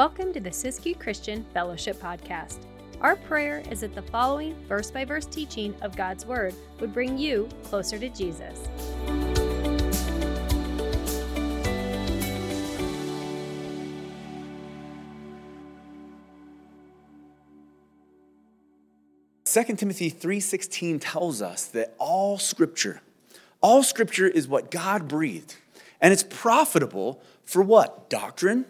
Welcome to the Siskiyou Christian Fellowship Podcast. Our prayer is that the following verse by verse teaching of God's Word would bring you closer to Jesus. Second Timothy 3:16 tells us that all scripture all scripture is what God breathed and it's profitable for what? Doctrine,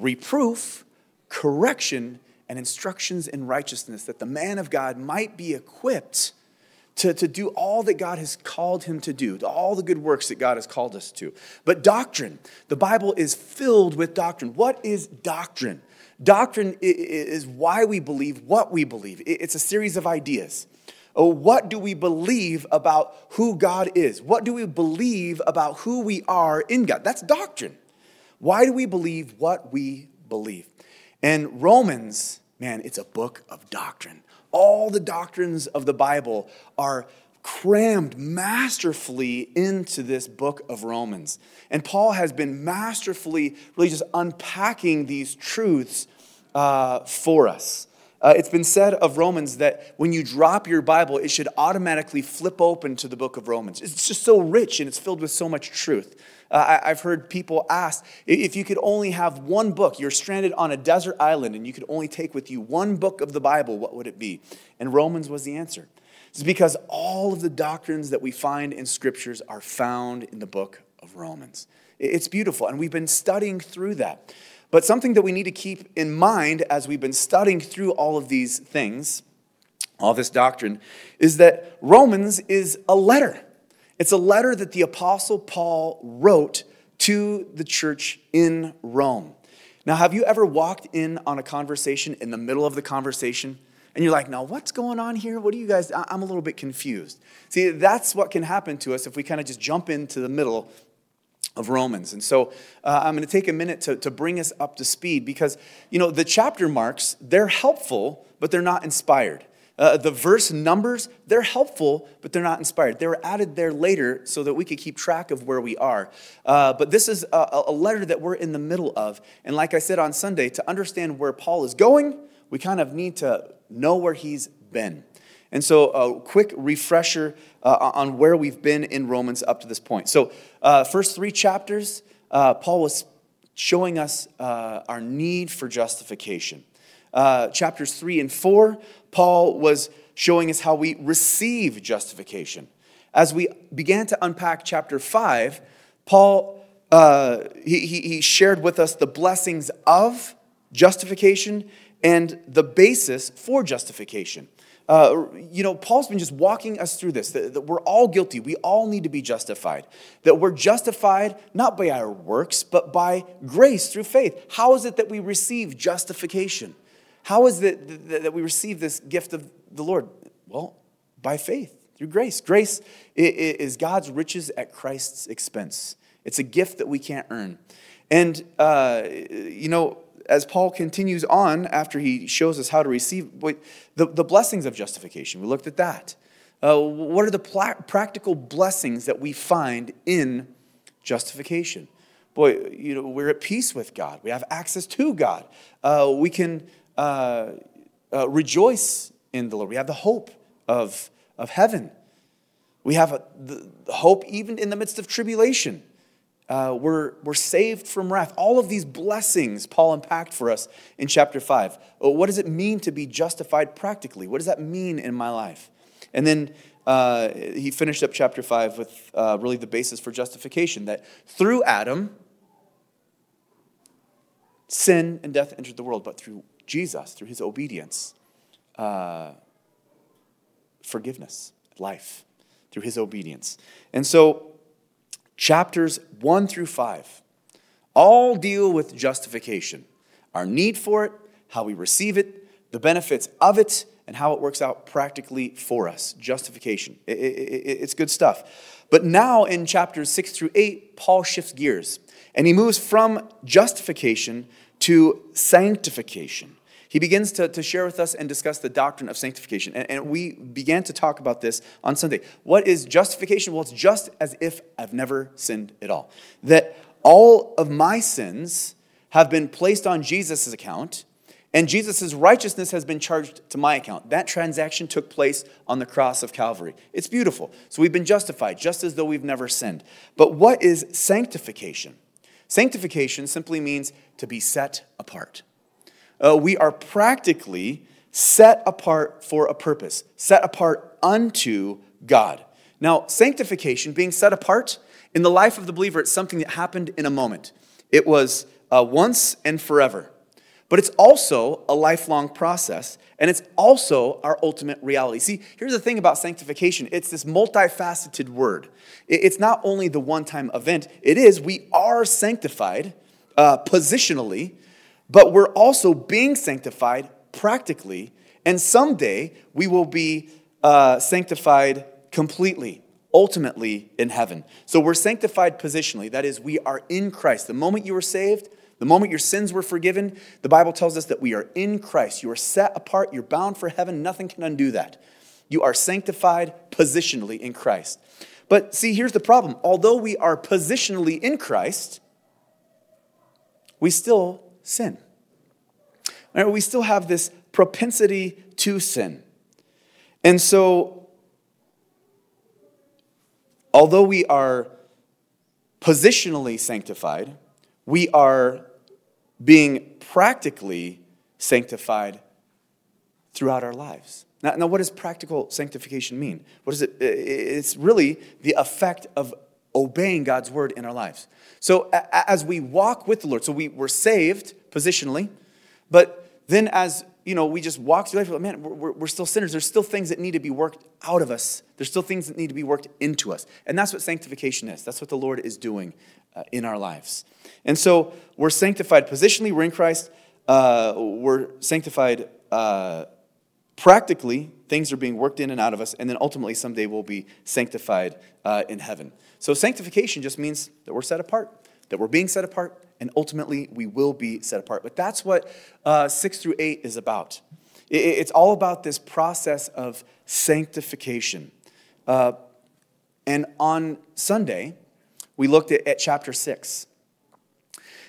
reproof, correction, and instructions in righteousness, that the man of God might be equipped to, to do all that God has called him to do, all the good works that God has called us to. But doctrine, the Bible is filled with doctrine. What is doctrine? Doctrine is why we believe what we believe, it's a series of ideas. Oh, what do we believe about who God is? What do we believe about who we are in God? That's doctrine. Why do we believe what we believe? And Romans, man, it's a book of doctrine. All the doctrines of the Bible are crammed masterfully into this book of Romans. And Paul has been masterfully, really just unpacking these truths uh, for us. Uh, it's been said of Romans that when you drop your Bible, it should automatically flip open to the book of Romans. It's just so rich and it's filled with so much truth. Uh, I, have heard people ask if you could only have one book, you're stranded on a desert island and you could only take with you one book of the Bible, what would it be? And Romans was the answer. It's because all of the doctrines that we find in scriptures are found in the book of Romans. It's beautiful, and we've been studying through that. But something that we need to keep in mind as we've been studying through all of these things, all this doctrine, is that Romans is a letter. It's a letter that the Apostle Paul wrote to the church in Rome. Now, have you ever walked in on a conversation in the middle of the conversation? And you're like, now what's going on here? What do you guys? I'm a little bit confused. See, that's what can happen to us if we kind of just jump into the middle of Romans. And so uh, I'm going to take a minute to, to bring us up to speed because, you know, the chapter marks, they're helpful, but they're not inspired. Uh, the verse numbers, they're helpful, but they're not inspired. They were added there later so that we could keep track of where we are. Uh, but this is a, a letter that we're in the middle of. And like I said on Sunday, to understand where Paul is going, we kind of need to know where he's been. And so, a quick refresher uh, on where we've been in Romans up to this point. So, uh, first three chapters, uh, Paul was showing us uh, our need for justification. Uh, chapters three and four, Paul was showing us how we receive justification. As we began to unpack chapter five, Paul uh, he, he shared with us the blessings of justification and the basis for justification. Uh, you know, Paul's been just walking us through this that, that, we're all guilty. We all need to be justified. That we're justified not by our works, but by grace through faith. How is it that we receive justification? How is it that we receive this gift of the Lord? Well, by faith, through grace. Grace is God's riches at Christ's expense, it's a gift that we can't earn. And, uh, you know, as Paul continues on after he shows us how to receive the, the blessings of justification, we looked at that. Uh, what are the practical blessings that we find in justification? Boy, you know, we're at peace with God. We have access to God. Uh, we can uh, uh rejoice in the Lord. We have the hope of, of heaven. We have a, the hope even in the midst of tribulation. Uh, we're, we're saved from wrath. All of these blessings Paul unpacked for us in chapter 5. What does it mean to be justified practically? What does that mean in my life? And then uh, he finished up chapter 5 with uh, really the basis for justification that through Adam, sin and death entered the world, but through Jesus, through his obedience, uh, forgiveness, life, through his obedience. And so chapters 1 through 5 all deal with justification our need for it, how we receive it, the benefits of it, and how it works out practically for us. Justification. It, it, it, it's good stuff. But now in chapters 6 through 8, Paul shifts gears and he moves from justification to sanctification he begins to, to share with us and discuss the doctrine of sanctification. And, and we began to talk about this on Sunday. What is justification? Well, it's just as if I've never sinned at all. That all of my sins have been placed on Jesus' account, and Jesus' righteousness has been charged to my account. That transaction took place on the cross of Calvary. It's beautiful. So we've been justified, just as though we've never sinned. But what is sanctification? Sanctification simply means to be set apart. Uh, we are practically set apart for a purpose, set apart unto God. Now, sanctification, being set apart, in the life of the believer, it's something that happened in a moment. It was uh, once and forever. But it's also a lifelong process, and it's also our ultimate reality. See, here's the thing about sanctification it's this multifaceted word. It's not only the one time event, it is, we are sanctified uh, positionally, but we're also being sanctified practically, and someday we will be uh, sanctified completely ultimately in heaven. So we're sanctified positionally. That is, we are in Christ. The moment you were saved, the moment your sins were forgiven, the Bible tells us that we are in Christ. You are set apart, you're bound for heaven, nothing can undo that. You are sanctified positionally in Christ. But see, here's the problem. Although we are positionally in Christ, we still sin. We still have this propensity to sin. And so, although we are positionally sanctified, we are being practically sanctified throughout our lives. Now, now, what does practical sanctification mean? What is it? It's really the effect of obeying God's word in our lives. So, as we walk with the Lord, so we were saved positionally, but then as you know, we just walk through life, man, we're, we're still sinners. There's still things that need to be worked out of us. There's still things that need to be worked into us. And that's what sanctification is. That's what the Lord is doing uh, in our lives. And so we're sanctified positionally, we're in Christ. Uh, we're sanctified uh, practically, things are being worked in and out of us. And then ultimately, someday we'll be sanctified uh, in heaven. So sanctification just means that we're set apart, that we're being set apart, and ultimately we will be set apart. But that's what uh, 6 through 8 is about. It's all about this process of sanctification. Uh, and on Sunday, we looked at, at chapter 6.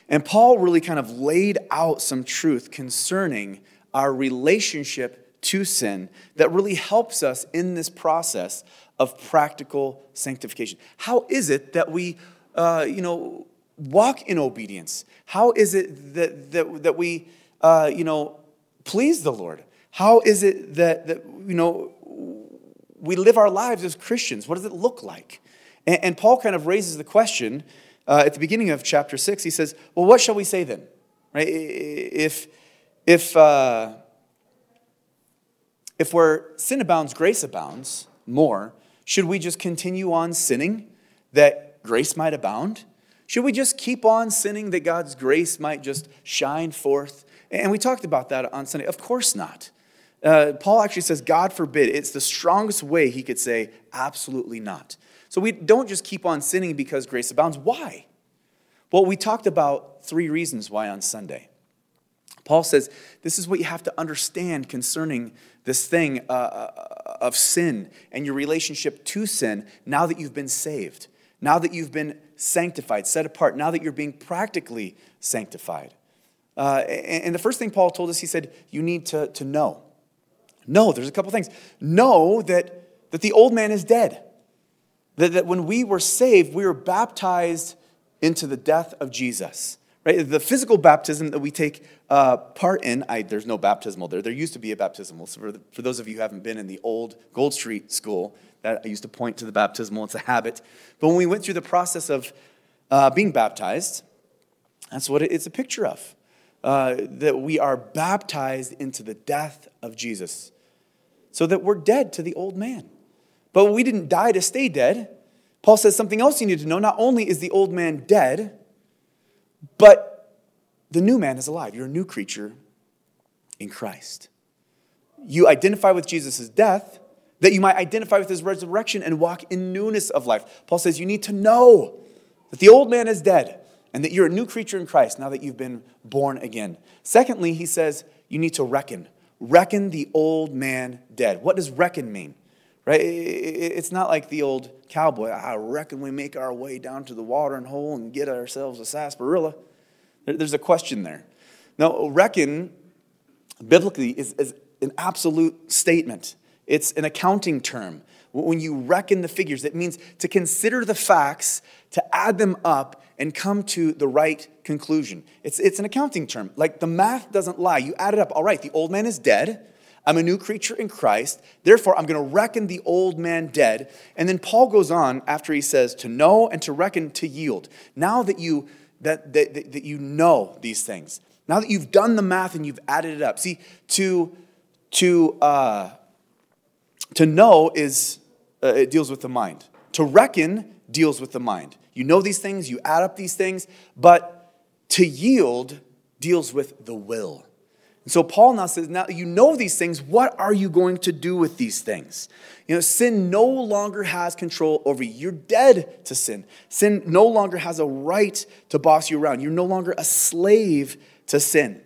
And Paul really kind of laid out some truth concerning our relationship to sin that really helps us in this process of practical sanctification. How is it that we, uh, you know, walk in obedience? How is it that, that, that we, uh, you know, please the Lord? How is it that, that, you know, we live our lives as Christians? What does it look like? And, and Paul kind of raises the question uh, at the beginning of chapter 6. He says, Well, what shall we say then? Right? If, if, uh, if where sin abounds, grace abounds more, should we just continue on sinning that grace might abound? Should we just keep on sinning that God's grace might just shine forth? And we talked about that on Sunday. Of course not. Uh, Paul actually says, God forbid. It's the strongest way he could say, absolutely not. So we don't just keep on sinning because grace abounds. Why? Well, we talked about three reasons why on Sunday. Paul says this is what you have to understand concerning this thing uh, uh, of sin and your relationship to sin now that you've been saved, now that you've been sanctified, set apart, now that you're being practically sanctified. Uh, and the first thing Paul told us, he said, you need to, to know. Know, there's a couple things. Know that, that the old man is dead. That, that when we were saved, we were baptized into the death of Jesus. Right? The physical baptism that we take uh, part in, I, there's no baptismal there. There used to be a baptismal. So for, the, for those of you who haven't been in the old Gold Street school, that I used to point to the baptismal. It's a habit. But when we went through the process of uh, being baptized, that's what it's a picture of. Uh, that we are baptized into the death of Jesus, so that we're dead to the old man. But we didn't die to stay dead. Paul says something else you need to know. Not only is the old man dead, but the new man is alive. You're a new creature in Christ. You identify with Jesus' death, that you might identify with his resurrection and walk in newness of life. Paul says you need to know that the old man is dead and that you're a new creature in Christ now that you've been born again. Secondly, he says you need to reckon. Reckon the old man dead. What does reckon mean? right? It's not like the old cowboy. I reckon we make our way down to the watering hole and get ourselves a sarsaparilla. There's a question there. Now, reckon biblically is, is an absolute statement, it's an accounting term. When you reckon the figures, it means to consider the facts, to add them up, and come to the right conclusion. It's, it's an accounting term. Like the math doesn't lie. You add it up. All right, the old man is dead. I'm a new creature in Christ. Therefore, I'm going to reckon the old man dead. And then Paul goes on after he says, to know and to reckon to yield. Now that you, that, that, that you know these things, now that you've done the math and you've added it up. See, to, to, uh, to know is, uh, it deals with the mind. To reckon deals with the mind. You know these things, you add up these things, but to yield deals with the will. And so Paul now says, now you know these things, what are you going to do with these things? You know, sin no longer has control over you. You're dead to sin. Sin no longer has a right to boss you around. You're no longer a slave to sin.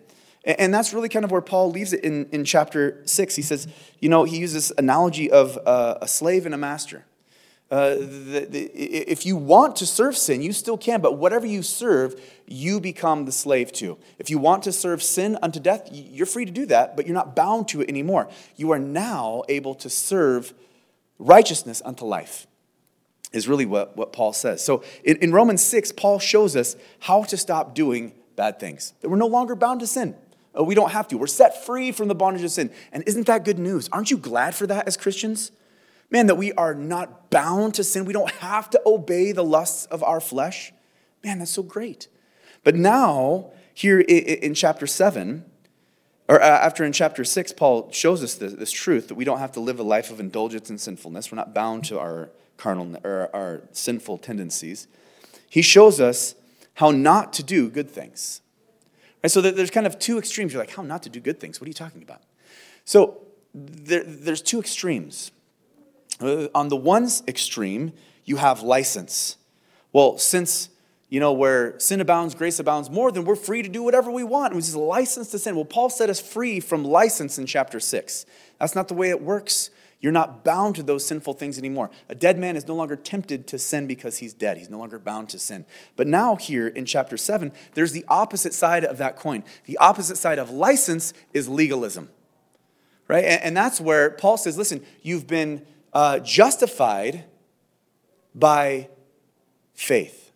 And that's really kind of where Paul leaves it in, in chapter six. He says, you know, he uses analogy of uh, a slave and a master. Uh, the, the, if you want to serve sin, you still can, but whatever you serve, you become the slave to. If you want to serve sin unto death, you're free to do that, but you're not bound to it anymore. You are now able to serve righteousness unto life, is really what, what Paul says. So in, in Romans 6, Paul shows us how to stop doing bad things, that we're no longer bound to sin. Uh, we don't have to. We're set free from the bondage of sin. And isn't that good news? Aren't you glad for that as Christians? Man, that we are not bound to sin. We don't have to obey the lusts of our flesh. Man, that's so great. But now, here in chapter 7, or uh, after in chapter 6, Paul shows us this, this truth that we don't have to live a life of indulgence and sinfulness. We're not bound to our carnal or our sinful tendencies. He shows us how not to do good things. Right? So there's kind of two extremes. You're like, how not to do good things? What are you talking about? So there, there's two extremes. Uh, on the one extreme, you have license. Well, since you know where sin abounds, grace abounds more, then we're free to do whatever we want. It was just license to sin. Well, Paul set us free from license in chapter six. That's not the way it works. You're not bound to those sinful things anymore. A dead man is no longer tempted to sin because he's dead. He's no longer bound to sin. But now, here in chapter 7, there's the opposite side of that coin. The opposite side of license is legalism, right? And, that's where Paul says, listen, you've been uh, justified by faith,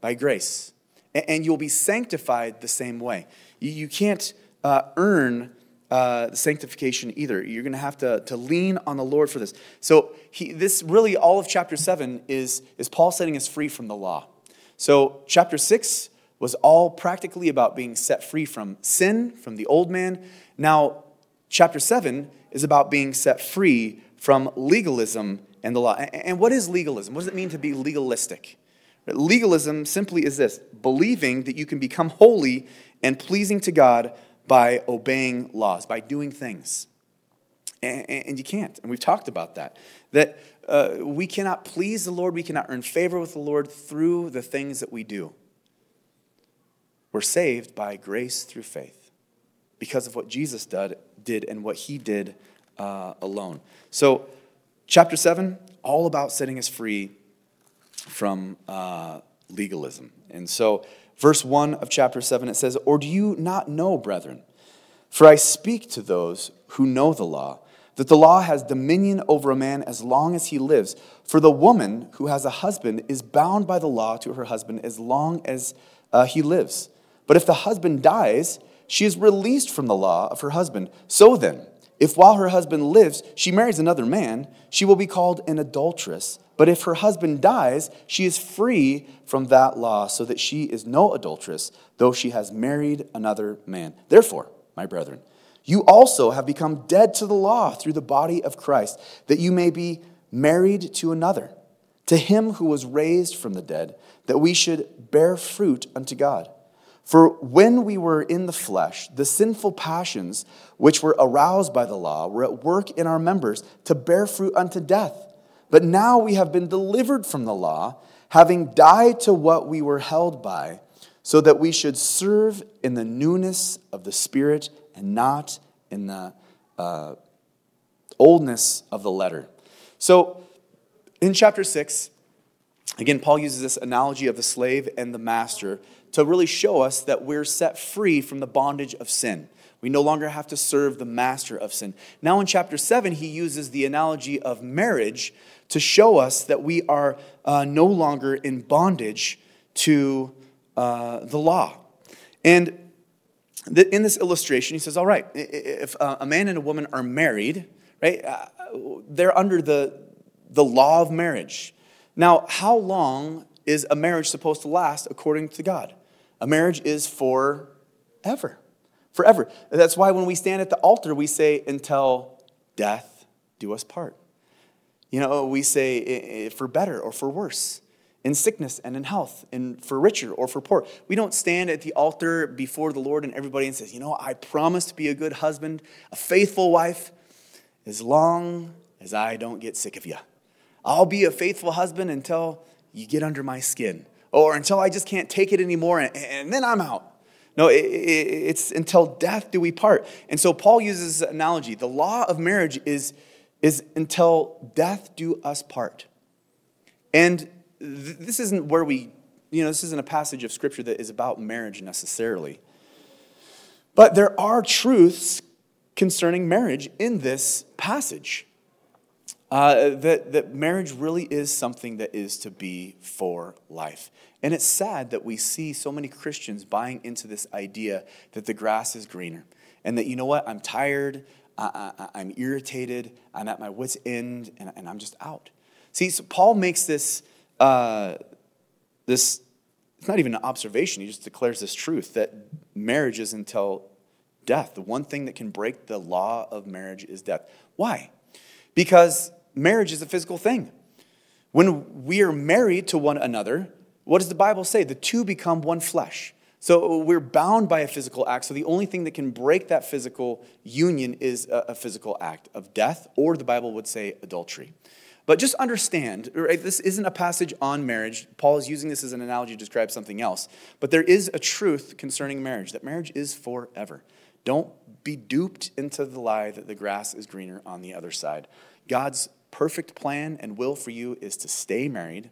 by grace, and you'll be sanctified the same way. You can't uh, earn uh, sanctification either. You're going to have to, to lean on the Lord for this. So, he, this really, all of chapter 7 is, is Paul setting us free from the law. So, chapter 6 was all practically about being set free from sin, from the old man. Now, chapter 7 is about being set free from legalism and the law. And what is legalism? What does it mean to be legalistic? Legalism simply is this believing that you can become holy and pleasing to God by obeying laws, by doing things. And, you can't. And we've talked about that. That uh, we cannot please the Lord, we cannot earn favor with the Lord through the things that we do. We're saved by grace through faith because of what Jesus did, did and what he did uh, alone. So, chapter 7, all about setting us free from uh, legalism. And so, verse 1 of chapter 7, it says, Or do you not know, brethren? For I speak to those who know the law, that the law has dominion over a man as long as he lives. For the woman who has a husband is bound by the law to her husband as long as uh, he lives. But if the husband dies, she is released from the law of her husband. So then, if while her husband lives she marries another man, she will be called an adulteress. But if her husband dies, she is free from that law, so that she is no adulteress, though she has married another man. Therefore, my brethren, you also have become dead to the law through the body of Christ, that you may be married to another, to him who was raised from the dead, that we should bear fruit unto God. For when we were in the flesh, the sinful passions which were aroused by the law were at work in our members to bear fruit unto death. But now we have been delivered from the law, having died to what we were held by, so that we should serve in the newness of the Spirit and not in the uh, oldness of the letter. So in chapter 6, Again, Paul uses this analogy of the slave and the master to really show us that we're set free from the bondage of sin. We no longer have to serve the master of sin. Now, in chapter 7, he uses the analogy of marriage to show us that we are uh, no longer in bondage to uh, the law. And in this illustration, he says, All right, if uh, a man and a woman are married, right, uh, they're under the, the law of marriage. Now, how long is a marriage supposed to last according to God? A marriage is forever. Forever. That's why when we stand at the altar, we say, until death do us part. You know, we say for better or for worse, in sickness and in health, and for richer or for poor. We don't stand at the altar before the Lord and everybody and says, you know, I promise to be a good husband, a faithful wife, as long as I don't get sick of you. I'll be a faithful husband until you get under my skin or until I just can't take it anymore and, and then I'm out. No, it, it, it's until death do we part. And so Paul uses this analogy. The law of marriage is, is until death do us part. And th- this isn't where we, you know, this isn't a passage of scripture that is about marriage necessarily. But there are truths concerning marriage in this passage uh, that, that marriage really is something that is to be for life. And it's sad that we see so many Christians buying into this idea that the grass is greener and that, you know what, I'm tired, I, am irritated, I'm at my wits' end, and, and, I'm just out. See, so Paul makes this, uh, this, it's not even an observation, he just declares this truth that marriage is until death. The one thing that can break the law of marriage is death. Why? Because marriage is a physical thing. When we are married to one another, what does the Bible say? The two become one flesh. So we're bound by a physical act. So the only thing that can break that physical union is a, physical act of death, or the Bible would say adultery. But just understand, right, this isn't a passage on marriage. Paul is using this as an analogy to describe something else. But there is a truth concerning marriage that marriage is forever. Don't be duped into the lie that the grass is greener on the other side. God's perfect plan and will for you is to stay married,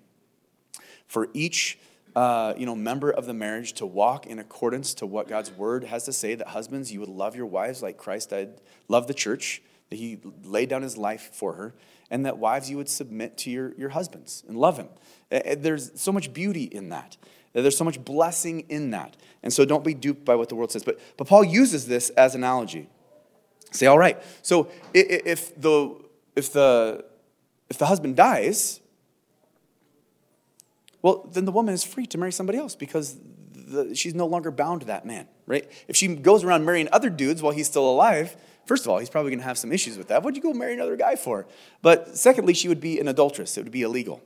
for each uh, you know, member of the marriage to walk in accordance to what God's word has to say, that husbands, you would love your wives like Christ did, love the church, that he laid down his life for her, and that wives, you would submit to your, your husbands and love him. There's so much beauty in that. There's so much blessing in that. And so don't be duped by what the world says. But, but Paul uses this as analogy. Say, all right, so if the, if the if the husband dies, well, then the woman is free to marry somebody else because the, she's no longer bound to that man, right? If she goes around marrying other dudes while he's still alive, first of all, he's probably going to have some issues with that. What'd you go marry another guy for? But secondly, she would be an adulteress, it would be illegal.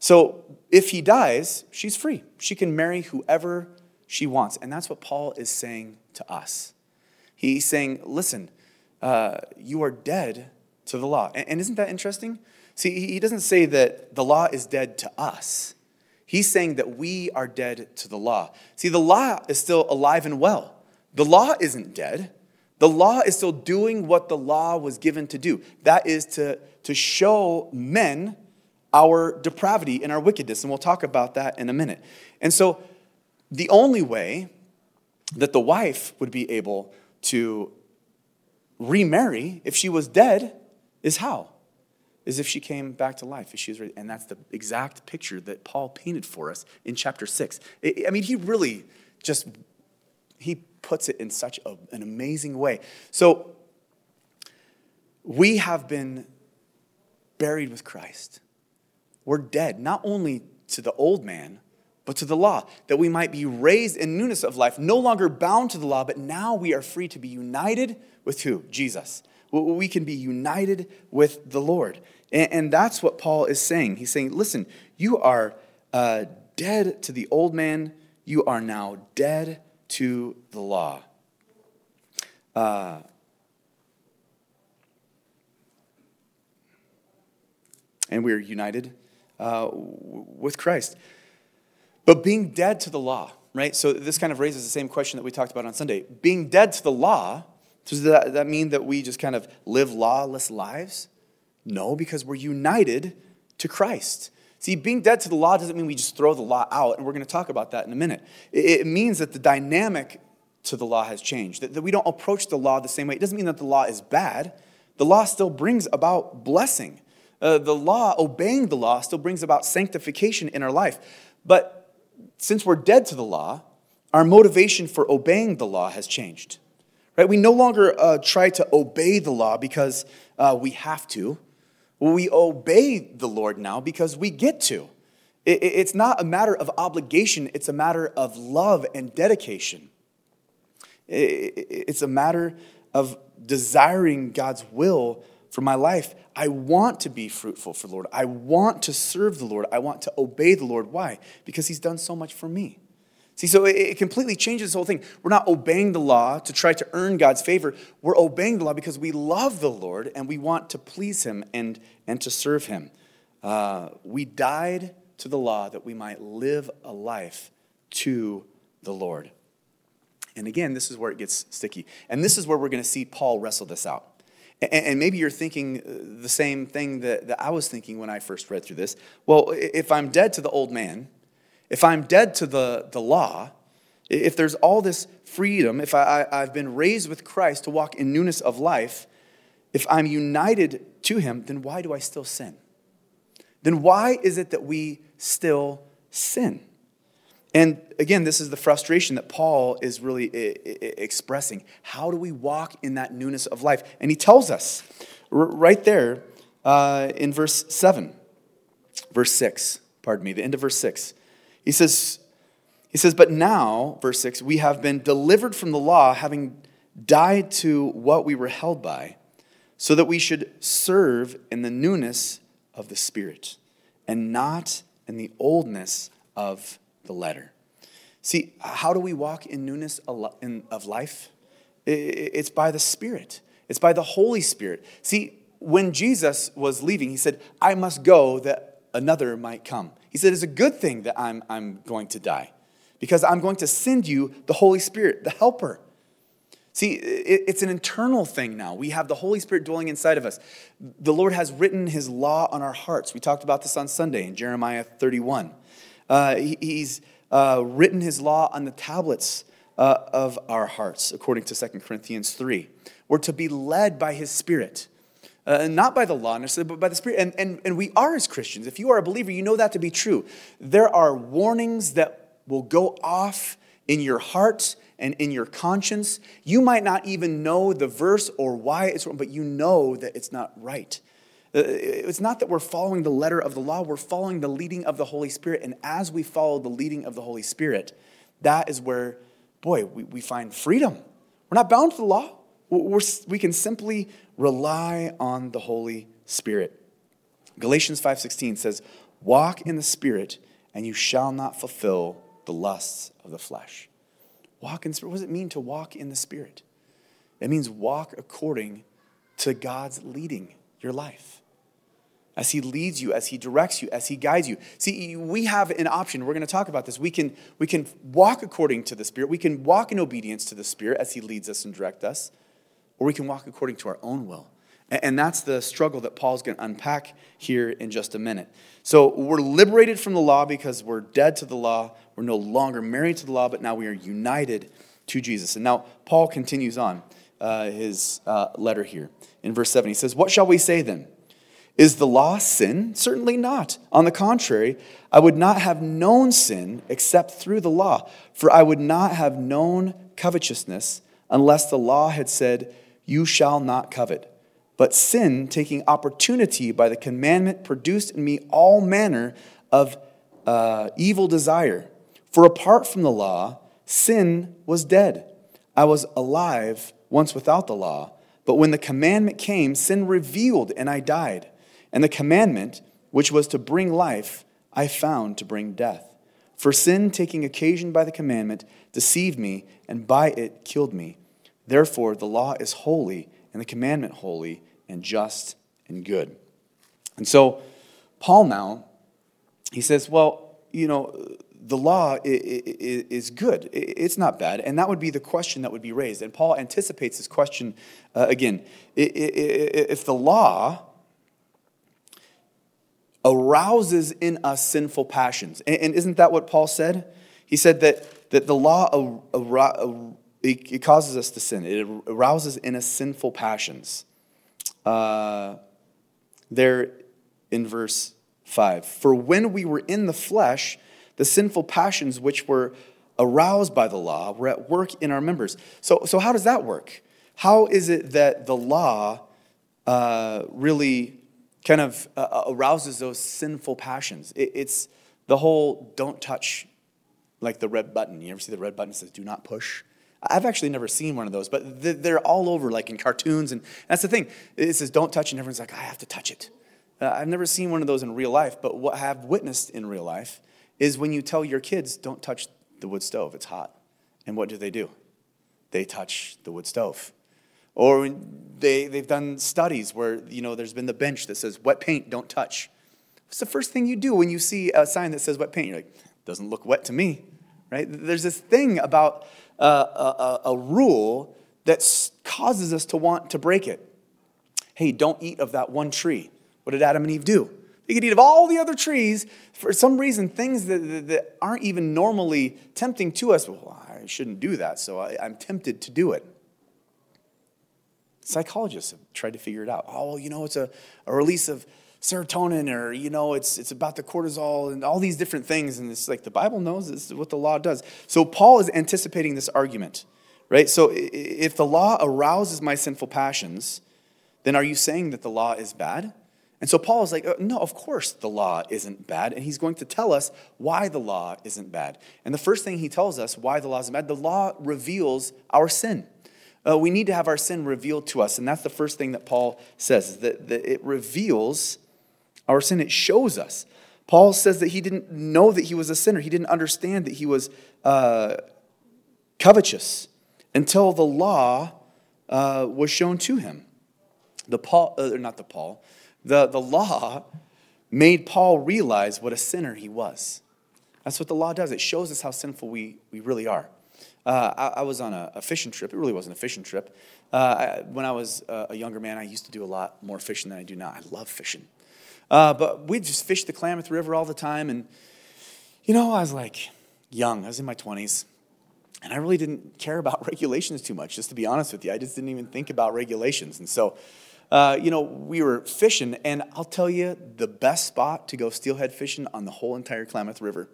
So if he dies, she's free. She can marry whoever she wants. And that's what Paul is saying to us. He's saying, listen, uh, you are dead to the law. And, and isn't that interesting? See, he doesn't say that the law is dead to us. He's saying that we are dead to the law. See, the law is still alive and well. The law isn't dead. The law is still doing what the law was given to do. That is to, to show men our depravity and our wickedness. And we'll talk about that in a minute. And so, the only way that the wife would be able to remarry if she was dead is how? is if she came back to life, if she was. And that's the exact picture that Paul painted for us in chapter 6. I mean, he really just, he puts it in such a, an amazing way. So we have been buried with Christ. We're dead, not only to the old man, but to the law, that we might be raised in newness of life, no longer bound to the law, but now we are free to be united with who? Jesus we can be united with the Lord. And, that's what Paul is saying. He's saying, listen, you are uh, dead to the old man, you are now dead to the law. Uh, and we are united uh, with Christ. But being dead to the law, right? So this kind of raises the same question that we talked about on Sunday. Being dead to the law does that, that mean that we just kind of live lawless lives? No, because we're united to Christ. See, being dead to the law doesn't mean we just throw the law out, and we're going to talk about that in a minute. It means that the dynamic to the law has changed, that we don't approach the law the same way. It doesn't mean that the law is bad, the law still brings about blessing. Uh, the law, obeying the law, still brings about sanctification in our life. But since we're dead to the law, our motivation for obeying the law has changed. Right? We no longer uh, try to obey the law because uh, we have to. We obey the Lord now because we get to. It, it's not a matter of obligation, it's a matter of love and dedication. It, it's a matter of desiring God's will for my life. I want to be fruitful for the Lord. I want to serve the Lord. I want to obey the Lord. Why? Because He's done so much for me. See, so it completely changes this whole thing. We're not obeying the law to try to earn God's favor. We're obeying the law because we love the Lord and we want to please Him and, and to serve Him. Uh, we died to the law that we might live a life to the Lord. And again, this is where it gets sticky. And this is where we're going to see Paul wrestle this out. And maybe you're thinking uh, the same thing that, that I was thinking when I first read through this. Well, if I'm dead to the old man, if I'm dead to the, the law, if there's all this freedom, if I, I, I've been raised with Christ to walk in newness of life, if I'm united to him, then why do I still sin? Then why is it that we still sin? And again, this is the frustration that Paul is really eh, eh, eh, expressing. How do we walk in that newness of life? And he tells us right there uh, in verse 7, verse 6, pardon me, the end of verse 6. He says, he says, But now, verse 6, we have been delivered from the law, having died to what we were held by, so that we should serve in the newness of the Spirit and not in the oldness of the letter. See, how do we walk in newness of life? It's by the Spirit, it's by the Holy Spirit. See, when Jesus was leaving, he said, I must go that another might come. He said, It's a good thing that I'm, I'm going to die because I'm going to send you the Holy Spirit, the Helper. See, it's an internal thing now. We have the Holy Spirit dwelling inside of us. The Lord has written His law on our hearts. We talked about this on Sunday in Jeremiah 31. Uh, he's uh, written his law on the tablets uh, of our hearts, according to 2 Corinthians 3. We're to be led by his spirit. Uh, not by the law necessarily, but by the Spirit. And, and, and we are as Christians. If you are a believer, you know that to be true. There are warnings that will go off in your heart and in your conscience. You might not even know the verse or why it's wrong, but you know that it's not right. Uh, it's not that we're following the letter of the law, we're following the leading of the Holy Spirit. And as we follow the leading of the Holy Spirit, that is where, boy, we, we find freedom. We're not bound to the law. We're, we can simply rely on the Holy Spirit. Galatians 5:16 says, "Walk in the Spirit, and you shall not fulfill the lusts of the flesh." Walk in Spirit. What does it mean to walk in the Spirit? It means walk according to God's leading your life as He leads you, as He directs you, as He guides you. See, we have an option. We're going to talk about this. We can, we can walk according to the Spirit, we can walk in obedience to the Spirit as He leads us and directs us, or we can walk according to our own will. And that's the struggle that Paul's going to unpack here in just a minute. So we're liberated from the law because we're dead to the law. We're no longer married to the law, but now we are united to Jesus. And now Paul continues on uh, his uh, letter here. In verse 7, he says, What shall we say then? Is the law sin? Certainly not. On the contrary, I would not have known sin except through the law, for I would not have known covetousness unless the law had said, You shall not covet. But sin, taking opportunity by the commandment, produced in me all manner of uh, evil desire. For apart from the law, sin was dead. I was alive once without the law. But when the commandment came, sin revealed, and I died. And the commandment, which was to bring life, I found to bring death. For sin, taking occasion by the commandment, deceived me, and by it killed me. Therefore, the law is holy, and the commandment holy, and just and good. And so, Paul now, he says, well, you know, the law is good. It's not bad. And that would be the question that would be raised. And Paul anticipates this question uh, again. If the law arouses in us sinful passions. And, and isn't that what Paul said? He said that, that the law it, it causes us to sin. It arouses in us sinful passions. Uh, there in verse 5. For when we were in the flesh, the sinful passions which were aroused by the law were at work in our members. So, so how does that work? How is it that the law uh, really kind of uh, uh, arouses those sinful passions? It, it's the whole don't touch, like the red button. You ever see the red button that says do not push? I've actually never seen one of those, but they're all over, like in cartoons. And that's the thing. It says don't touch, and everyone's like, I have to touch it. Uh, I've never seen one of those in real life, but what I have witnessed in real life is when you tell your kids, don't touch the wood stove, it's hot. And what do they do? They touch the wood stove. Or they, they've done studies where, you know, there's been the bench that says, wet paint, don't touch. What's the first thing you do when you see a sign that says wet paint? You're like, doesn't look wet to me, right? There's this thing about uh, a, a, a rule that causes us to want to break it. Hey, don't eat of that one tree. What did Adam and Eve do? They could eat of all the other trees. For some reason, things that, that, that aren't even normally tempting to us. Well, I shouldn't do that, so I, I'm tempted to do it. Psychologists have tried to figure it out. Oh, you know, it's a, a release of serotonin, or, you know, it's, it's about the cortisol and all these different things. And it's like the Bible knows this is what the law does. So Paul is anticipating this argument, right? So if the law arouses my sinful passions, then are you saying that the law is bad? And so Paul is like, uh, no, of course the law isn't bad. And he's going to tell us why the law isn't bad. And the first thing he tells us why the law isn't bad, the law reveals our sin. Uh, we need to have our sin revealed to us. And that's the first thing that Paul says, that, that it reveals our sin. It shows us. Paul says that he didn't know that he was a sinner. He didn't understand that he was uh, covetous until the law uh, was shown to him. The Paul, uh, not the Paul, the, the law made Paul realize what a sinner he was. That's what the law does. It shows us how sinful we, we really are. Uh, I, I, was on a, a, fishing trip. It really wasn't a fishing trip. Uh, I, when I was uh, a younger man, I used to do a lot more fishing than I do now. I love fishing. Uh, but we'd just fish the Klamath River all the time. And, you know, I was like young, I was in my 20s. And I really didn't care about regulations too much, just to be honest with you. I just didn't even think about regulations. And so uh, you know, we were fishing, and I'll tell you the best spot to go steelhead fishing on the whole entire Klamath River.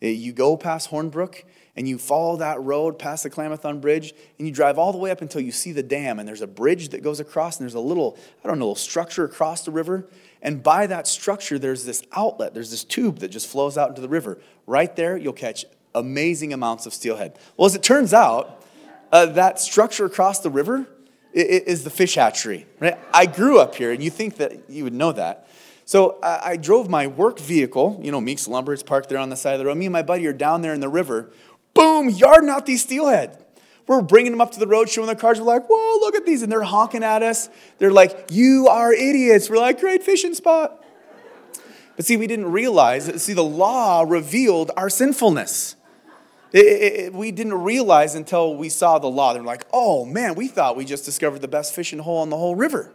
Uh, you go past Hornbrook and you follow that road past the Klamathon Bridge and you drive all the way up until you see the dam and there's a bridge that goes across and there's a little, I don't know, structure across the river. And by that structure, there's this outlet, there's this tube that just flows out into the river. Right there, you'll catch amazing amounts of steelhead. Well, as it turns out, uh, that structure across the river is the fish hatchery. Right? I grew up here, and you think that you would know that. So I, I drove my work vehicle, you know, Meeks Lumber, it's parked there on the side of the road. Me and my buddy are down there in the river. Boom, yarding out these steelhead. We're bringing them up to the road, showing their cars. We're like, whoa, look at these. And they're honking at us. They're like, you are idiots. We're like, great fishing spot. But see, we didn't realize, see, the law revealed our sinfulness. It, it, we didn't realize until we saw the law. They're like, oh man, we thought we just discovered the best fishing hole on the whole river.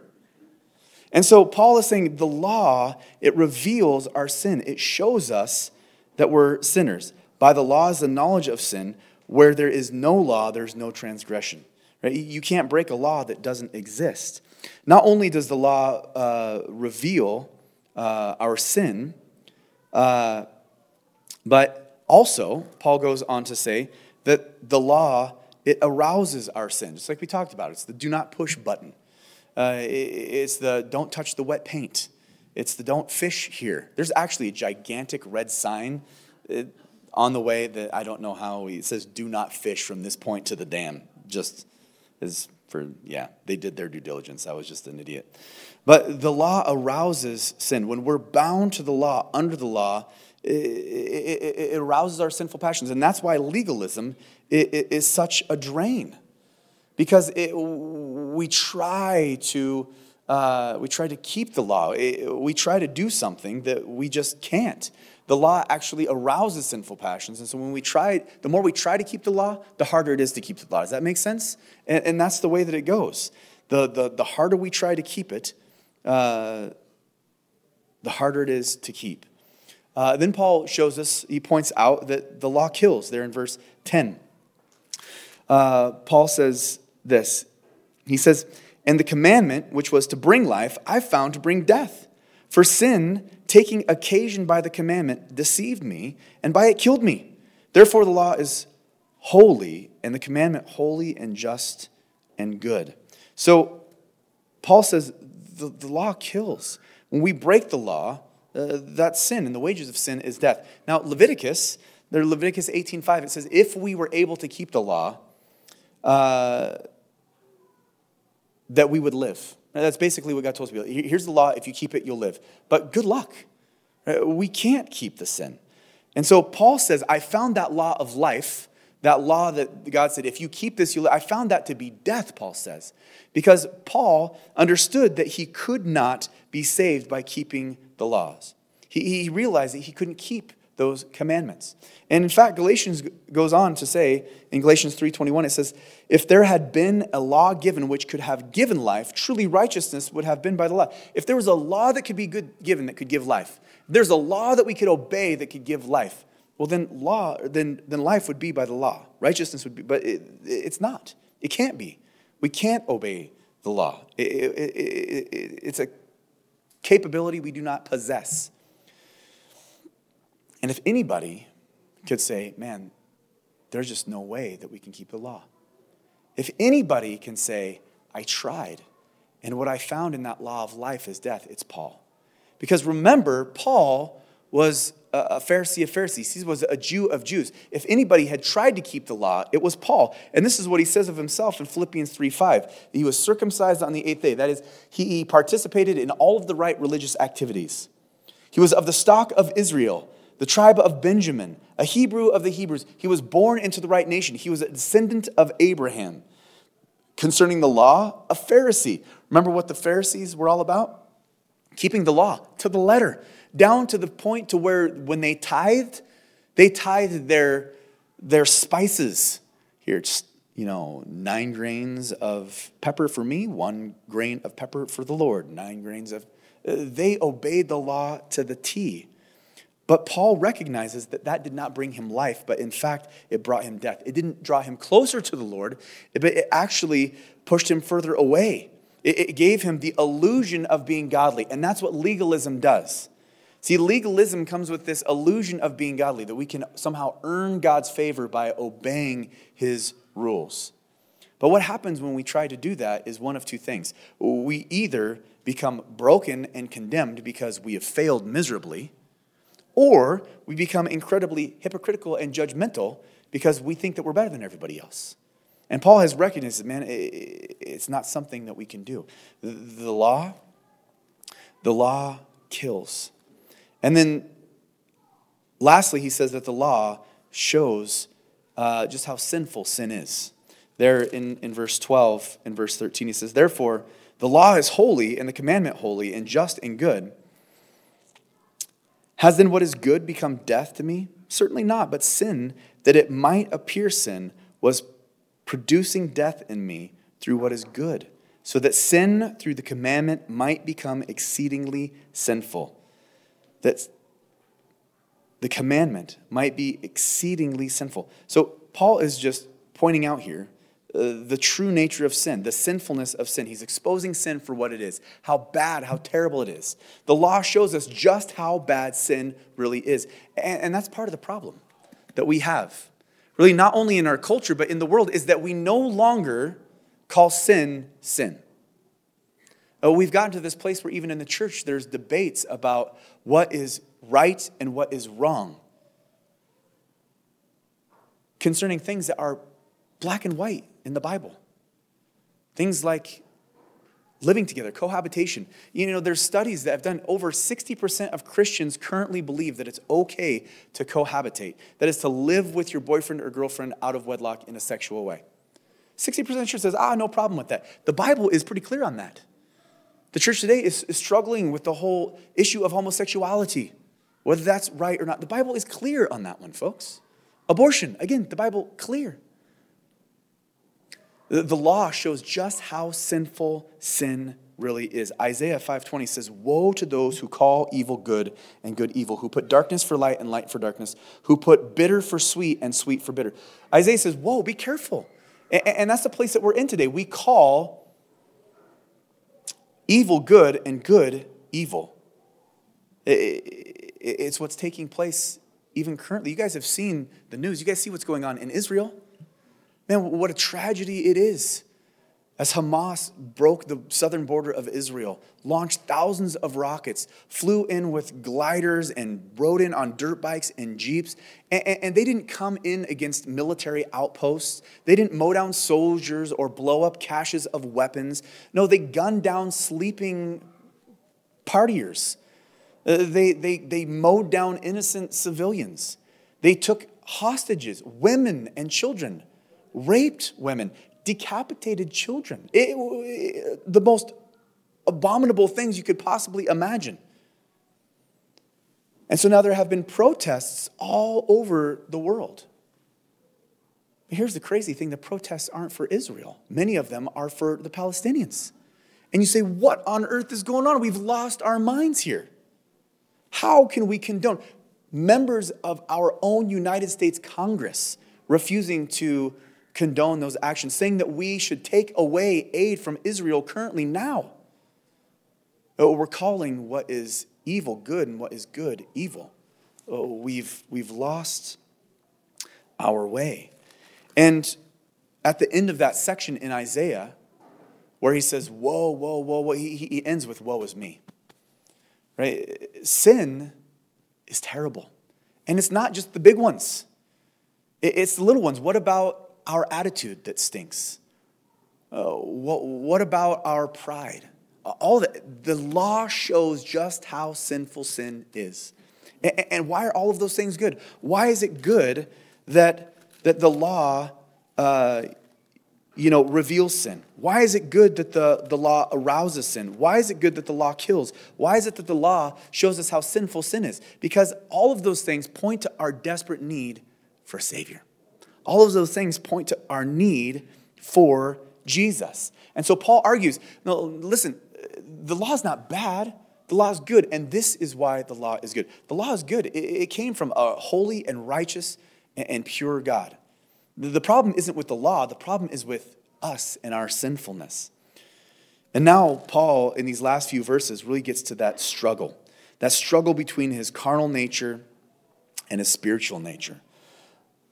And so Paul is saying the law, it reveals our sin. It shows us that we're sinners. By the law is the knowledge of sin. Where there is no law, there's no transgression. Right? You can't break a law that doesn't exist. Not only does the law uh, reveal uh, our sin, uh, but also, Paul goes on to say that the law, it arouses our sin, just like we talked about. It's the do not push button. Uh, it's the don't touch the wet paint. It's the don't fish here. There's actually a gigantic red sign uh, on the way that I don't know how he says do not fish from this point to the dam. Just as for, yeah, they did their due diligence. I was just an idiot. But the law arouses sin. When we're bound to the law, under the law, it, it, it arouses our sinful passions. And that's why legalism is such a drain. Because it, we try to uh, we try to keep the law. we try to do something that we just can't. The law actually arouses sinful passions. And so when we try, the more we try to keep the law, the harder it is to keep the law. Does that make sense? And, and that's the way that it goes. The, the, the harder we try to keep it, uh, the harder it is to keep. Uh, then Paul shows us, he points out that the law kills there in verse 10. Uh, Paul says this He says, And the commandment, which was to bring life, I found to bring death. For sin, taking occasion by the commandment, deceived me, and by it killed me. Therefore, the law is holy, and the commandment holy and just and good. So, Paul says the, the law kills. When we break the law, uh, that's sin, and the wages of sin is death. Now, Leviticus, there Leviticus 18.5, it says, if we were able to keep the law, uh, that we would live. That's basically what God told us. Here's the law. If you keep it, you'll live. But good luck. We can't keep the sin. And so Paul says, I found that law of life, that law that God said, if you keep this, you'll live. I found that to be death, Paul says. Because Paul understood that he could not be saved by keeping the laws. He, he realized that he couldn't keep those commandments. And in fact, Galatians goes on to say in Galatians 3:21 it says, "If there had been a law given which could have given life, truly righteousness would have been by the law." If there was a law that could be good, given that could give life, there's a law that we could obey that could give life. Well, then law then then life would be by the law. Righteousness would be, but it, it's not. It can't be. We can't obey the law. It, it, it's a capability we do not possess. And if anybody could say, man, there's just no way that we can keep the law. If anybody can say, I tried, and what I found in that law of life is death, it's Paul. Because remember, Paul was a Pharisee of Pharisees. He was a Jew of Jews. If anybody had tried to keep the law, it was Paul. And this is what he says of himself in Philippians 3 5. He was circumcised on the eighth day. That is, he participated in all of the right religious activities. He was of the stock of Israel the tribe of Benjamin, a Hebrew of the Hebrews. He was born into the right nation. He was a descendant of Abraham. Concerning the law, a Pharisee. Remember what the Pharisees were all about? Keeping the law to the letter, down to the point to where when they tithed, they tithed their, their spices. Here, just, you know, nine grains of pepper for me, one grain of pepper for the Lord, nine grains of. Uh, they obeyed the law to the T. But Paul recognizes that that did not bring him life, but in fact, it brought him death. It didn't draw him closer to the Lord, but it actually pushed him further away. It gave him the illusion of being godly, and that's what legalism does. See, legalism comes with this illusion of being godly, that we can somehow earn God's favor by obeying his rules. But what happens when we try to do that is one of two things. We either become broken and condemned because we have failed miserably or we become incredibly hypocritical and judgmental because we think that we're better than everybody else. And Paul has recognized that, man, it's not something that we can do. The law, the law kills. And then lastly, he says that the law shows uh, just how sinful sin is. There in, in verse 12 and verse 13, he says, Therefore, the law is holy and the commandment holy and just and good. Has then what is good become death to me? Certainly not, but sin, that it might appear sin, was producing death in me through what is good, so that sin through the commandment might become exceedingly sinful. That the commandment might be exceedingly sinful. So Paul is just pointing out here the true nature of sin, the sinfulness of sin. He's exposing sin for what it is, how bad, how terrible it is. The law shows us just how bad sin really is. And, and that's part of the problem that we have, really, not only in our culture, but in the world, is that we no longer call sin sin. Uh, we've gotten to this place where even in the church, there's debates about what is right and what is wrong concerning things that are black and white in the Bible. Things like living together, cohabitation. You know, there's studies that have done over 60% of Christians currently believe that it's okay to cohabitate, that is to live with your boyfriend or girlfriend out of wedlock in a sexual way. 60% church says, ah, no problem with that. The Bible is pretty clear on that. The church today is, is struggling with the whole issue of homosexuality, whether that's right or not. The Bible is clear on that one, folks. Abortion, again, the Bible clear. The law shows just how sinful sin really is. Isaiah 5:20 says, "Woe to those who call evil good and good evil, who put darkness for light and light for darkness, who put bitter for sweet and sweet for bitter." Isaiah says, "Whoa, be careful." And that's the place that we're in today. We call evil good and good evil. It's what's taking place even currently. You guys have seen the news. You guys see what's going on in Israel. Man, what a tragedy it is. As Hamas broke the southern border of Israel, launched thousands of rockets, flew in with gliders and rode in on dirt bikes and jeeps, and, and, they didn't come in against military outposts. They didn't mow down soldiers or blow up caches of weapons. No, they gunned down sleeping partiers. Uh, they, they, they mowed down innocent civilians. They took hostages, women and children, raped women, decapitated children. It, it, the most abominable things you could possibly imagine. And so now there have been protests all over the world. But Here's the crazy thing the protests aren't for Israel, many of them are for the Palestinians. And you say, What on earth is going on? We've lost our minds here. How can we condone members of our own United States Congress refusing to condone those actions, saying that we should take away aid from Israel currently now? Oh, we're calling what is evil good and what is good evil. Oh, we've, we've lost our way. And at the end of that section in Isaiah, where he says, Whoa, whoa, whoa, whoa, he, he ends with, Woe is me. Right? Sin is terrible. And it's not just the big ones, it's the little ones. What about our attitude that stinks? Uh, what, what about our pride? All that. The law shows just how sinful sin is. And, and why are all of those things good? Why is it good that, that the law uh, you know, reveals sin? Why is it good that the, the law arouses sin? Why is it good that the law kills? Why is it that the law shows us how sinful sin is? Because all of those things point to our desperate need for a Savior. All of those things point to our need for Jesus. And so Paul argues no, listen, the law is not bad. The law is good, and this is why the law is good. The law is good. It, came from a holy and righteous and pure God. The problem isn't with the law, the problem is with us and our sinfulness. And now, Paul, in these last few verses, really gets to that struggle that struggle between his carnal nature and his spiritual nature.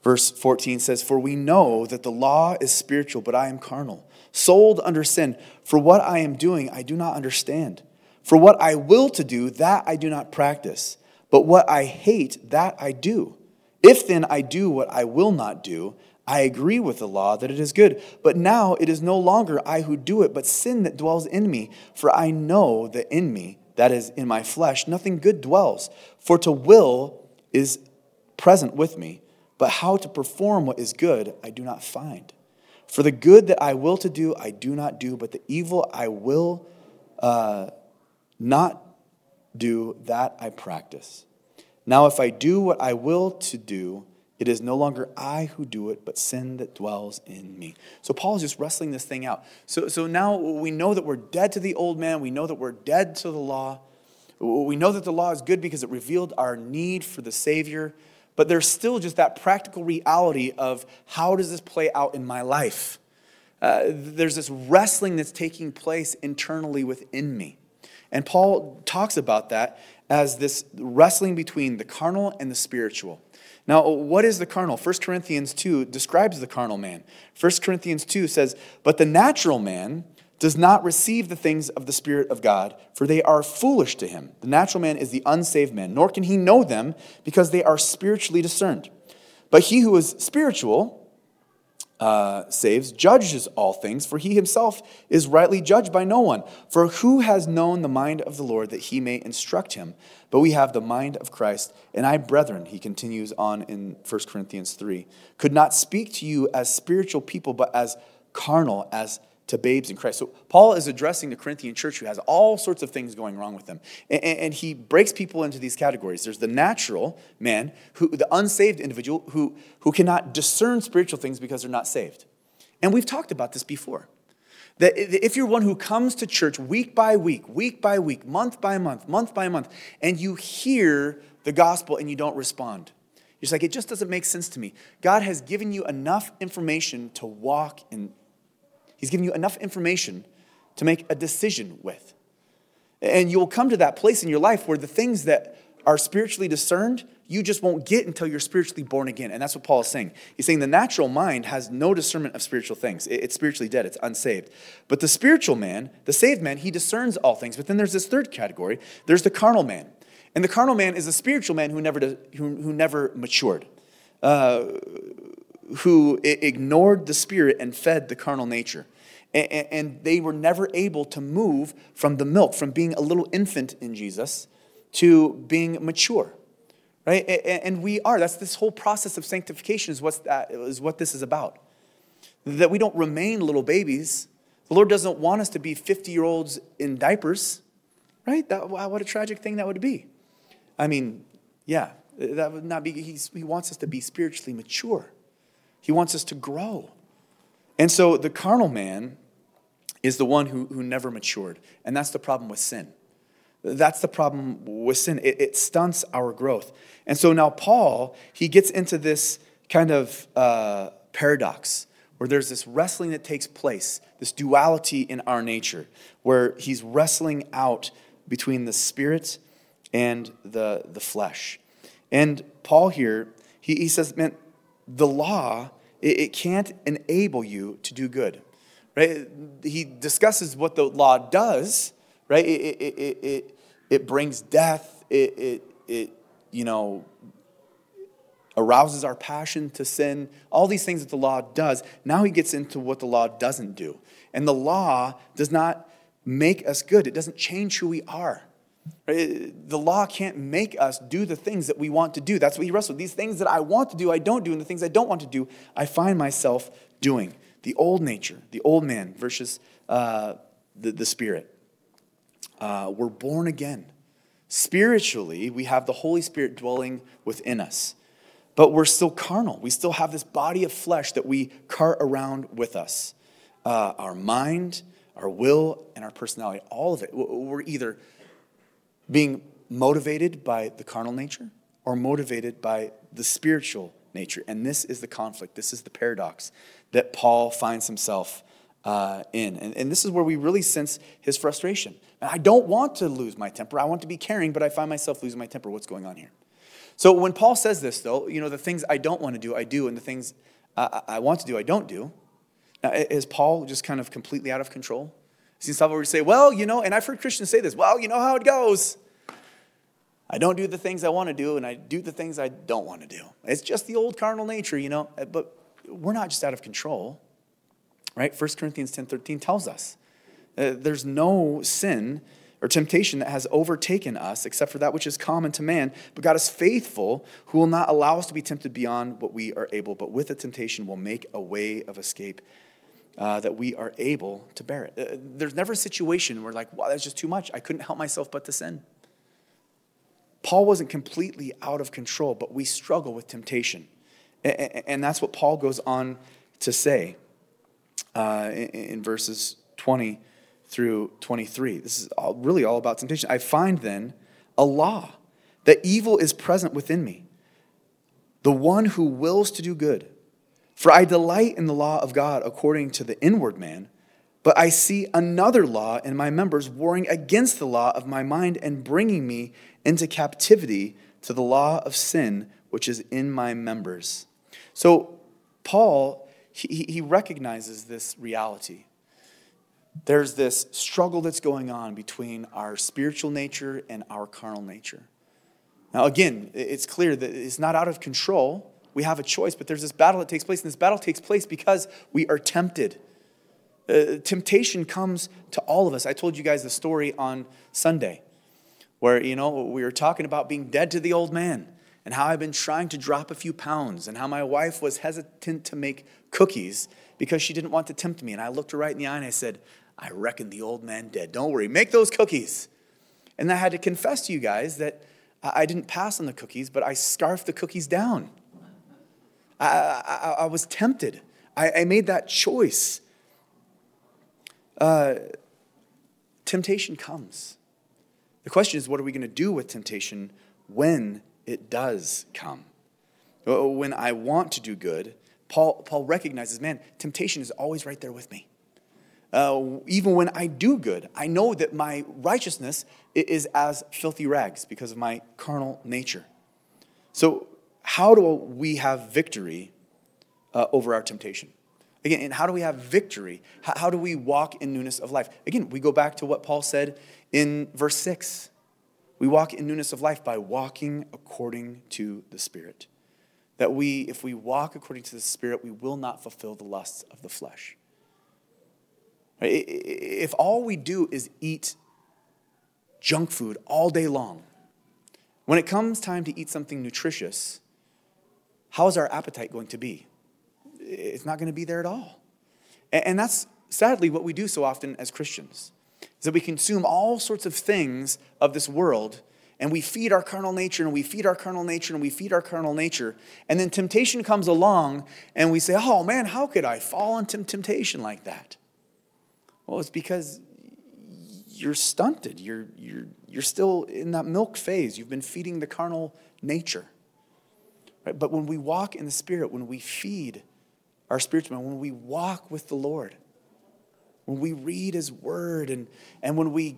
Verse 14 says, For we know that the law is spiritual, but I am carnal, sold under sin. For what I am doing, I do not understand. For what I will to do, that I do not practice. But what I hate, that I do. If then I do what I will not do, I agree with the law that it is good. But now it is no longer I who do it, but sin that dwells in me. For I know that in me, that is, in my flesh, nothing good dwells. For to will is present with me, but how to perform what is good I do not find. For the good that I will to do, I do not do, but the evil I will uh, not do, that I practice. Now, if I do what I will to do, it is no longer I who do it, but sin that dwells in me. So Paul is just wrestling this thing out. So, so now we know that we're dead to the old man. We know that we're dead to the law. We know that the law is good because it revealed our need for the Savior. But there's still just that practical reality of how does this play out in my life? Uh, there's this wrestling that's taking place internally within me. And Paul talks about that as this wrestling between the carnal and the spiritual. Now, what is the carnal? 1 Corinthians 2 describes the carnal man. 1 Corinthians 2 says, But the natural man does not receive the things of the Spirit of God, for they are foolish to him. The natural man is the unsaved man, nor can he know them because they are spiritually discerned. But he who is spiritual, uh, saves judges all things, for he himself is rightly judged by no one. For who has known the mind of the Lord that he may instruct him? But we have the mind of Christ. And I, brethren, he continues on in 1 Corinthians 3, could not speak to you as spiritual people, but as carnal, as to babes in Christ. So Paul is addressing the Corinthian church who has all sorts of things going wrong with them. And, and, he breaks people into these categories. There's the natural man, who, the unsaved individual who, who cannot discern spiritual things because they're not saved. And we've talked about this before. That if you're one who comes to church week by week, week by week, month by month, month by month, and you hear the gospel and you don't respond, you're just like, it just doesn't make sense to me. God has given you enough information to walk in, He's given you enough information to make a decision with. And you'll come to that place in your life where the things that are spiritually discerned, you just won't get until you're spiritually born again. And that's what Paul is saying. He's saying the natural mind has no discernment of spiritual things, it's spiritually dead, it's unsaved. But the spiritual man, the saved man, he discerns all things. But then there's this third category there's the carnal man. And the carnal man is a spiritual man who never, who, who never matured, uh, who ignored the spirit and fed the carnal nature and they were never able to move from the milk, from being a little infant in Jesus to being mature. Right? And we are. That's this whole process of sanctification is, what's that, is what this is about. That we don't remain little babies. The Lord doesn't want us to be 50 year olds in diapers. Right? That, what a tragic thing that would be. I mean, yeah, that would not be, he wants us to be spiritually mature. He wants us to grow. And so the carnal man is the one who, who never matured. And that's the problem with sin. That's the problem with sin. It, it stunts our growth. And so now Paul, he gets into this kind of uh, paradox where there's this wrestling that takes place, this duality in our nature, where he's wrestling out between the spirit and the, the flesh. And Paul here, he, he says, man, the law, it, it can't enable you to do good right? He discusses what the law does, right? It, it, it, it, it brings death, it, it, it, you know, arouses our passion to sin, all these things that the law does. Now he gets into what the law doesn't do. And the law does not make us good, it doesn't change who we are. Right? The law can't make us do the things that we want to do. That's what he wrestles with. These things that I want to do, I don't do, and the things I don't want to do, I find myself doing the old nature, the old man versus uh, the, the spirit. Uh, we're born again. Spiritually, we have the Holy Spirit dwelling within us, but we're still carnal. We still have this body of flesh that we cart around with us. Uh, our mind, our will, and our personality, all of it. We're either being motivated by the carnal nature or motivated by the spiritual nature. And this is the conflict, this is the paradox that Paul finds himself uh, in. And, and this is where we really sense his frustration. I don't want to lose my temper. I want to be caring, but I find myself losing my temper. What's going on here? So when Paul says this, though, you know, the things I don't want to do, I do, and the things I, I want to do, I don't do. Now, is Paul just kind of completely out of control? Is he where say, well, you know, and I've heard Christians say this, well, you know how it goes. I don't do the things I want to do, and I do the things I don't want to do. It's just the old carnal nature, you know. But we're not just out of control, right? 1 Corinthians 10 13 tells us uh, there's no sin or temptation that has overtaken us except for that which is common to man. But God is faithful, who will not allow us to be tempted beyond what we are able, but with the temptation will make a way of escape. Uh, that we are able to bear it. Uh, there's never a situation where, like, wow, that's just too much. I couldn't help myself but to sin. Paul wasn't completely out of control, but we struggle with temptation. And that's what Paul goes on to say uh, in verses 20 through 23. This is all, really all about temptation. I find then a law that evil is present within me, the one who wills to do good. For I delight in the law of God according to the inward man, but I see another law in my members warring against the law of my mind and bringing me into captivity to the law of sin which is in my members. So, Paul, he, he recognizes this reality. There's this struggle that's going on between our spiritual nature and our carnal nature. Now, again, it's clear that it's not out of control. We have a choice, but there's this battle that takes place, and this battle takes place because we are tempted. Uh, temptation comes to all of us. I told you guys the story on Sunday where, you know, we were talking about being dead to the old man and how I've been trying to drop a few pounds, and how my wife was hesitant to make cookies because she didn't want to tempt me. And I looked her right in the eye and I said, I reckon the old man dead. Don't worry, make those cookies. And I had to confess to you guys that I didn't pass on the cookies, but I scarfed the cookies down. I, I, I was tempted. I, I, made that choice. Uh, temptation comes. The question is, what are we going to do with temptation when it does come? When I want to do good, Paul, Paul recognizes, man, temptation is always right there with me. Uh, even when I do good, I know that my righteousness is as filthy rags because of my carnal nature. So, how do we have victory uh, over our temptation? Again, and how do we have victory? How, how do we walk in newness of life? Again, we go back to what Paul said in verse 6. We walk in newness of life by walking according to the Spirit. That we, if we walk according to the Spirit, we will not fulfill the lusts of the flesh. If all we do is eat junk food all day long, when it comes time to eat something nutritious, how is our appetite going to be? It's not going to be there at all. And that's sadly what we do so often as Christians is that we consume all sorts of things of this world and we feed our carnal nature and we feed our carnal nature and we feed our carnal nature. And then temptation comes along and we say, oh man, how could I fall into temptation like that? Well, it's because you're stunted. You're, you're, you're still in that milk phase. You've been feeding the carnal nature. Right? But when we walk in the Spirit, when we feed our spiritual man, when we walk with the Lord, when we read His Word, and, and when we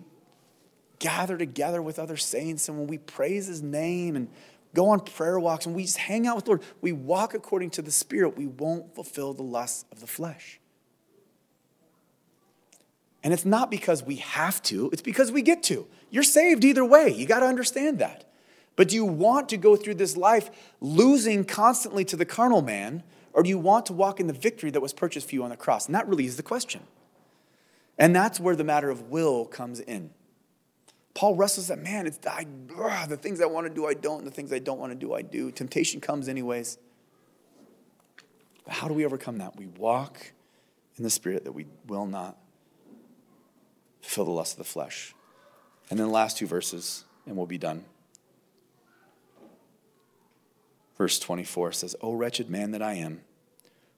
gather together with other saints, and when we praise His name and go on prayer walks, and we just hang out with the Lord, we walk according to the Spirit, we won't fulfill the lusts of the flesh. And it's not because we have to, it's because we get to. You're saved either way. You got to understand that. But do you want to go through this life losing constantly to the carnal man, or do you want to walk in the victory that was purchased for you on the cross? And that really is the question. And that's where the matter of will comes in. Paul wrestles that, man, it's I, ugh, the things I want to do, I don't, and the things I don't want to do, I do. Temptation comes anyways. But how do we overcome that? We walk in the spirit that we will not fulfill the lust of the flesh. And then the last two verses, and we'll be done. Verse 24 says, O wretched man that I am,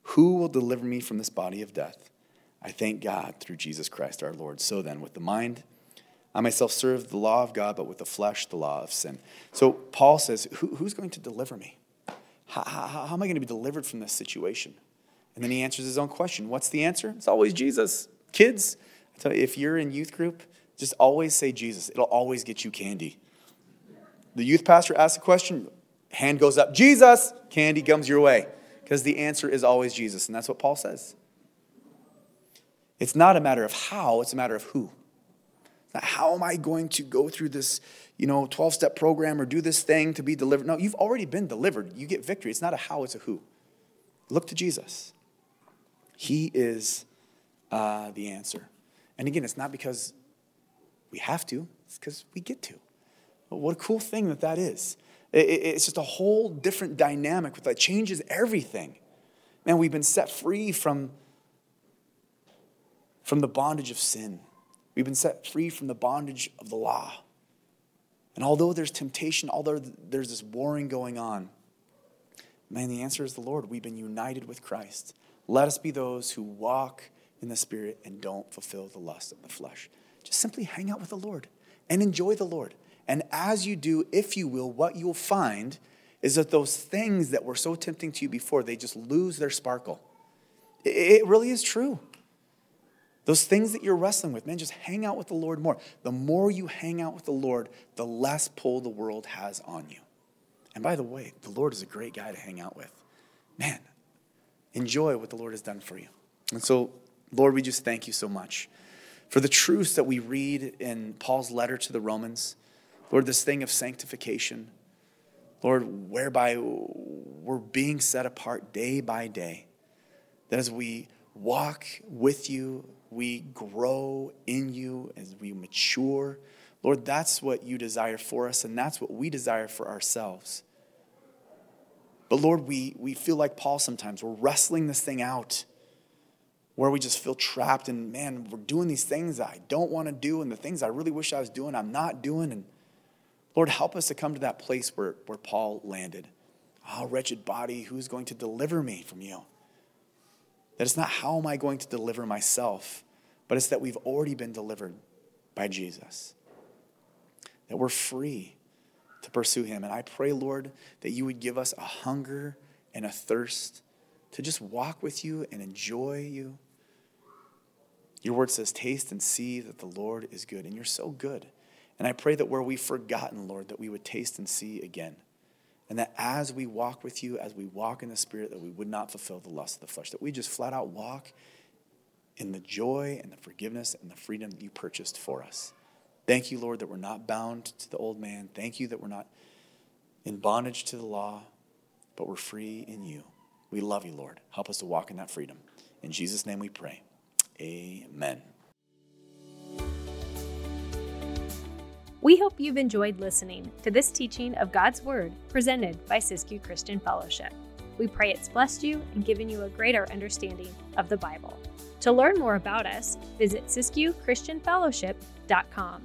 who will deliver me from this body of death? I thank God through Jesus Christ our Lord. So then, with the mind, I myself serve the law of God, but with the flesh, the law of sin. So Paul says, Who, Who's going to deliver me? How, how, how am I going to be delivered from this situation? And then he answers his own question. What's the answer? It's always Jesus. Kids, I tell you, if you're in youth group, just always say Jesus. It'll always get you candy. The youth pastor asks a question, hand goes up, Jesus, candy comes your way. Because the answer is always Jesus. And that's what Paul says. It's not a matter of how, it's a matter of who. how am I going to go through this, you know, 12-step program or do this thing to be delivered? No, you've already been delivered. You get victory. It's not a how, it's a who. Look to Jesus. He is uh, the answer. And again, it's not because we have to, it's because we get to. But what a cool thing that that is. It's just a whole different dynamic that changes everything. Man, we've been set free from, from the bondage of sin. We've been set free from the bondage of the law. And although there's temptation, although there's this warring going on, man, the answer is the Lord. We've been united with Christ. Let us be those who walk in the Spirit and don't fulfill the lust of the flesh. Just simply hang out with the Lord and enjoy the Lord. And as you do, if you will, what you'll find is that those things that were so tempting to you before, they just lose their sparkle. It really is true. Those things that you're wrestling with, man, just hang out with the Lord more. The more you hang out with the Lord, the less pull the world has on you. And by the way, the Lord is a great guy to hang out with. Man, enjoy what the Lord has done for you. And so Lord, we just thank you so much for the truths that we read in Paul's letter to the Romans. Lord, this thing of sanctification, Lord, whereby we're being set apart day by day. That as we walk with you, we grow in you, as we mature. Lord, that's what you desire for us, and that's what we desire for ourselves. But Lord, we, we feel like Paul sometimes. We're wrestling this thing out where we just feel trapped and man, we're doing these things I don't want to do and the things I really wish I was doing, I'm not doing. And Lord, help us to come to that place where, where Paul landed. Oh, wretched body, who's going to deliver me from you? That it's not how am I going to deliver myself but it's that we've already been delivered by Jesus, that we're free to pursue Him. And I pray, Lord, that you would give us a hunger and a thirst to just walk with you and enjoy you. Your word says, Taste and see that the Lord is good. And you're so good. And I pray that where we've forgotten, Lord, that we would taste and see again. And that as we walk with you, as we walk in the Spirit, that we would not fulfill the lust of the flesh, that we just flat out walk in the joy and the forgiveness and the freedom that you purchased for us. Thank you, Lord, that we're not bound to the old man. Thank you that we're not in bondage to the law, but we're free in you. We love you, Lord. Help us to walk in that freedom. In Jesus' name we pray. Amen. We hope you've enjoyed listening to this teaching of God's Word presented by Siskiyou Christian Fellowship. We pray it's blessed you and given you a greater understanding of the Bible. To learn more about us, visit SiskiyouChristianFellowship.com.